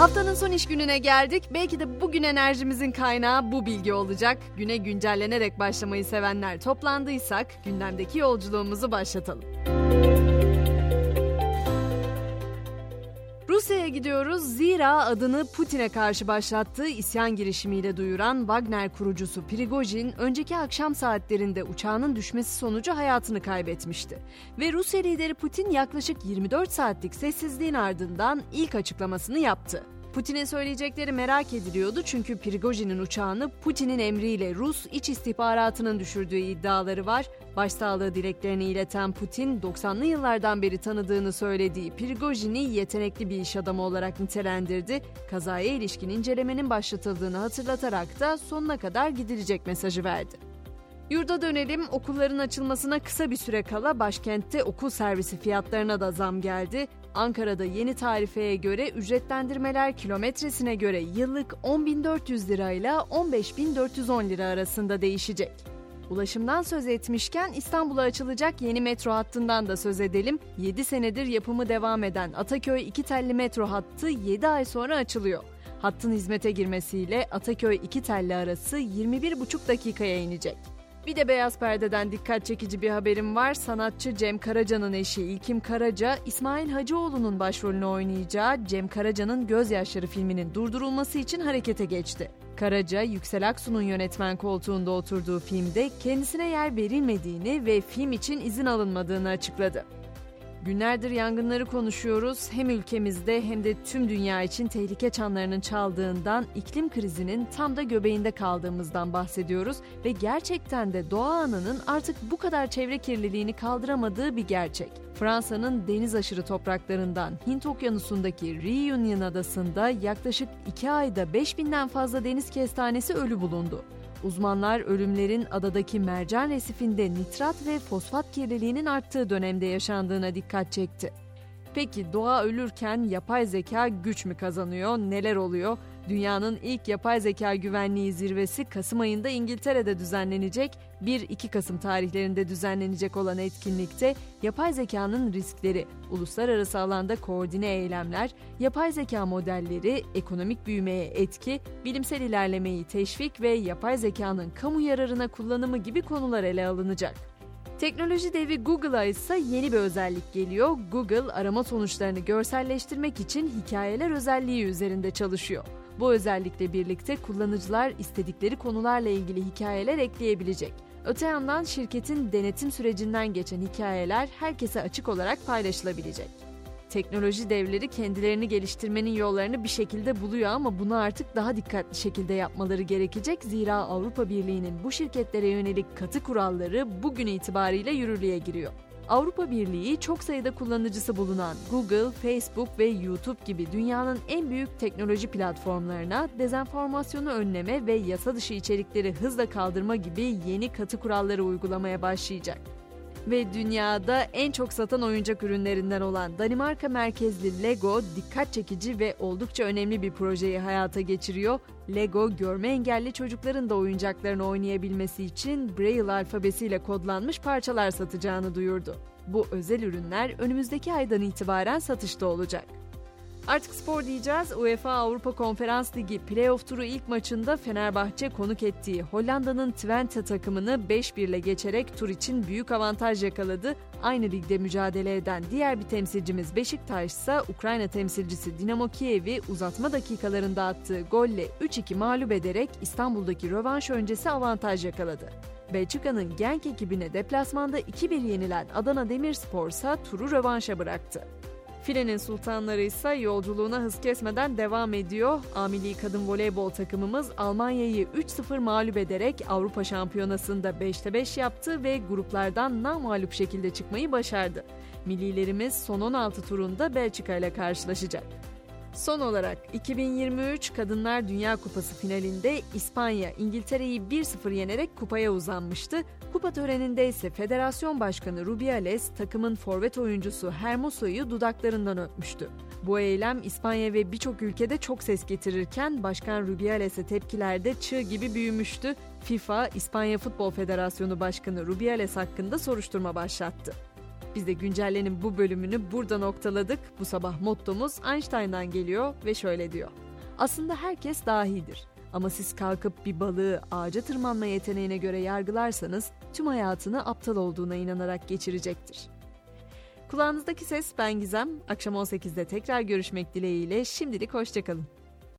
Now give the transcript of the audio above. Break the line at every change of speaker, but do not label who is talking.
Haftanın son iş gününe geldik. Belki de bugün enerjimizin kaynağı bu bilgi olacak. Güne güncellenerek başlamayı sevenler toplandıysak gündemdeki yolculuğumuzu başlatalım. Rusya'ya gidiyoruz. Zira adını Putin'e karşı başlattığı isyan girişimiyle duyuran Wagner kurucusu Prigojin önceki akşam saatlerinde uçağının düşmesi sonucu hayatını kaybetmişti. Ve Rusya lideri Putin yaklaşık 24 saatlik sessizliğin ardından ilk açıklamasını yaptı. Putin'in söyleyecekleri merak ediliyordu çünkü Prigojin'in uçağını Putin'in emriyle Rus iç istihbaratının düşürdüğü iddiaları var. Başsağlığı dileklerini ileten Putin, 90'lı yıllardan beri tanıdığını söylediği Prigojin'i yetenekli bir iş adamı olarak nitelendirdi. Kazaya ilişkin incelemenin başlatıldığını hatırlatarak da sonuna kadar gidilecek mesajı verdi. Yurda dönelim. Okulların açılmasına kısa bir süre kala başkentte okul servisi fiyatlarına da zam geldi. Ankara'da yeni tarifeye göre ücretlendirmeler kilometresine göre yıllık 10.400 lirayla 15.410 lira arasında değişecek. Ulaşımdan söz etmişken İstanbul'a açılacak yeni metro hattından da söz edelim. 7 senedir yapımı devam eden Ataköy 2 telli metro hattı 7 ay sonra açılıyor. Hattın hizmete girmesiyle Ataköy 2 telli arası 21,5 dakikaya inecek. Bir de beyaz perdeden dikkat çekici bir haberim var. Sanatçı Cem Karaca'nın eşi İlkim Karaca, İsmail Hacıoğlu'nun başrolünü oynayacağı Cem Karaca'nın Gözyaşları filminin durdurulması için harekete geçti. Karaca, Yüksel Aksu'nun yönetmen koltuğunda oturduğu filmde kendisine yer verilmediğini ve film için izin alınmadığını açıkladı. Günlerdir yangınları konuşuyoruz. Hem ülkemizde hem de tüm dünya için tehlike çanlarının çaldığından, iklim krizinin tam da göbeğinde kaldığımızdan bahsediyoruz ve gerçekten de doğa anının artık bu kadar çevre kirliliğini kaldıramadığı bir gerçek. Fransa'nın deniz aşırı topraklarından Hint Okyanusu'ndaki Reunion adasında yaklaşık 2 ayda 5000'den fazla deniz kestanesi ölü bulundu. Uzmanlar ölümlerin adadaki mercan resifinde nitrat ve fosfat kirliliğinin arttığı dönemde yaşandığına dikkat çekti. Peki doğa ölürken yapay zeka güç mü kazanıyor? Neler oluyor? Dünyanın ilk yapay zeka güvenliği zirvesi Kasım ayında İngiltere'de düzenlenecek. 1-2 Kasım tarihlerinde düzenlenecek olan etkinlikte yapay zekanın riskleri, uluslararası alanda koordine eylemler, yapay zeka modelleri, ekonomik büyümeye etki, bilimsel ilerlemeyi teşvik ve yapay zekanın kamu yararına kullanımı gibi konular ele alınacak. Teknoloji devi Google'a ise yeni bir özellik geliyor. Google arama sonuçlarını görselleştirmek için hikayeler özelliği üzerinde çalışıyor. Bu özellikle birlikte kullanıcılar istedikleri konularla ilgili hikayeler ekleyebilecek. Öte yandan şirketin denetim sürecinden geçen hikayeler herkese açık olarak paylaşılabilecek. Teknoloji devleri kendilerini geliştirmenin yollarını bir şekilde buluyor ama bunu artık daha dikkatli şekilde yapmaları gerekecek. Zira Avrupa Birliği'nin bu şirketlere yönelik katı kuralları bugün itibariyle yürürlüğe giriyor. Avrupa Birliği çok sayıda kullanıcısı bulunan Google, Facebook ve YouTube gibi dünyanın en büyük teknoloji platformlarına dezenformasyonu önleme ve yasa dışı içerikleri hızla kaldırma gibi yeni katı kuralları uygulamaya başlayacak ve dünyada en çok satan oyuncak ürünlerinden olan Danimarka merkezli Lego dikkat çekici ve oldukça önemli bir projeyi hayata geçiriyor. Lego görme engelli çocukların da oyuncaklarını oynayabilmesi için Braille alfabesiyle kodlanmış parçalar satacağını duyurdu. Bu özel ürünler önümüzdeki aydan itibaren satışta olacak. Artık spor diyeceğiz. UEFA Avrupa Konferans Ligi playoff turu ilk maçında Fenerbahçe konuk ettiği Hollanda'nın Twente takımını 5-1 ile geçerek tur için büyük avantaj yakaladı. Aynı ligde mücadele eden diğer bir temsilcimiz Beşiktaş ise Ukrayna temsilcisi Dinamo Kiev'i uzatma dakikalarında attığı golle 3-2 mağlup ederek İstanbul'daki rövanş öncesi avantaj yakaladı. Belçika'nın Genk ekibine deplasmanda 2-1 yenilen Adana Demirspor ise turu rövanşa bıraktı. Filenin sultanları ise yolculuğuna hız kesmeden devam ediyor. Amili kadın voleybol takımımız Almanya'yı 3-0 mağlup ederek Avrupa Şampiyonası'nda 5'te 5 yaptı ve gruplardan namağlup şekilde çıkmayı başardı. Millilerimiz son 16 turunda Belçika ile karşılaşacak. Son olarak 2023 Kadınlar Dünya Kupası finalinde İspanya İngiltere'yi 1-0 yenerek kupaya uzanmıştı. Kupa töreninde ise Federasyon Başkanı Rubiales takımın forvet oyuncusu Hermoso'yu dudaklarından öpmüştü. Bu eylem İspanya ve birçok ülkede çok ses getirirken Başkan Rubiales'e tepkiler de çığ gibi büyümüştü. FIFA, İspanya Futbol Federasyonu Başkanı Rubiales hakkında soruşturma başlattı. Biz de güncellenin bu bölümünü burada noktaladık. Bu sabah mottomuz Einstein'dan geliyor ve şöyle diyor. Aslında herkes dahidir. Ama siz kalkıp bir balığı ağaca tırmanma yeteneğine göre yargılarsanız tüm hayatını aptal olduğuna inanarak geçirecektir. Kulağınızdaki ses ben Gizem. Akşam 18'de tekrar görüşmek dileğiyle şimdilik hoşçakalın.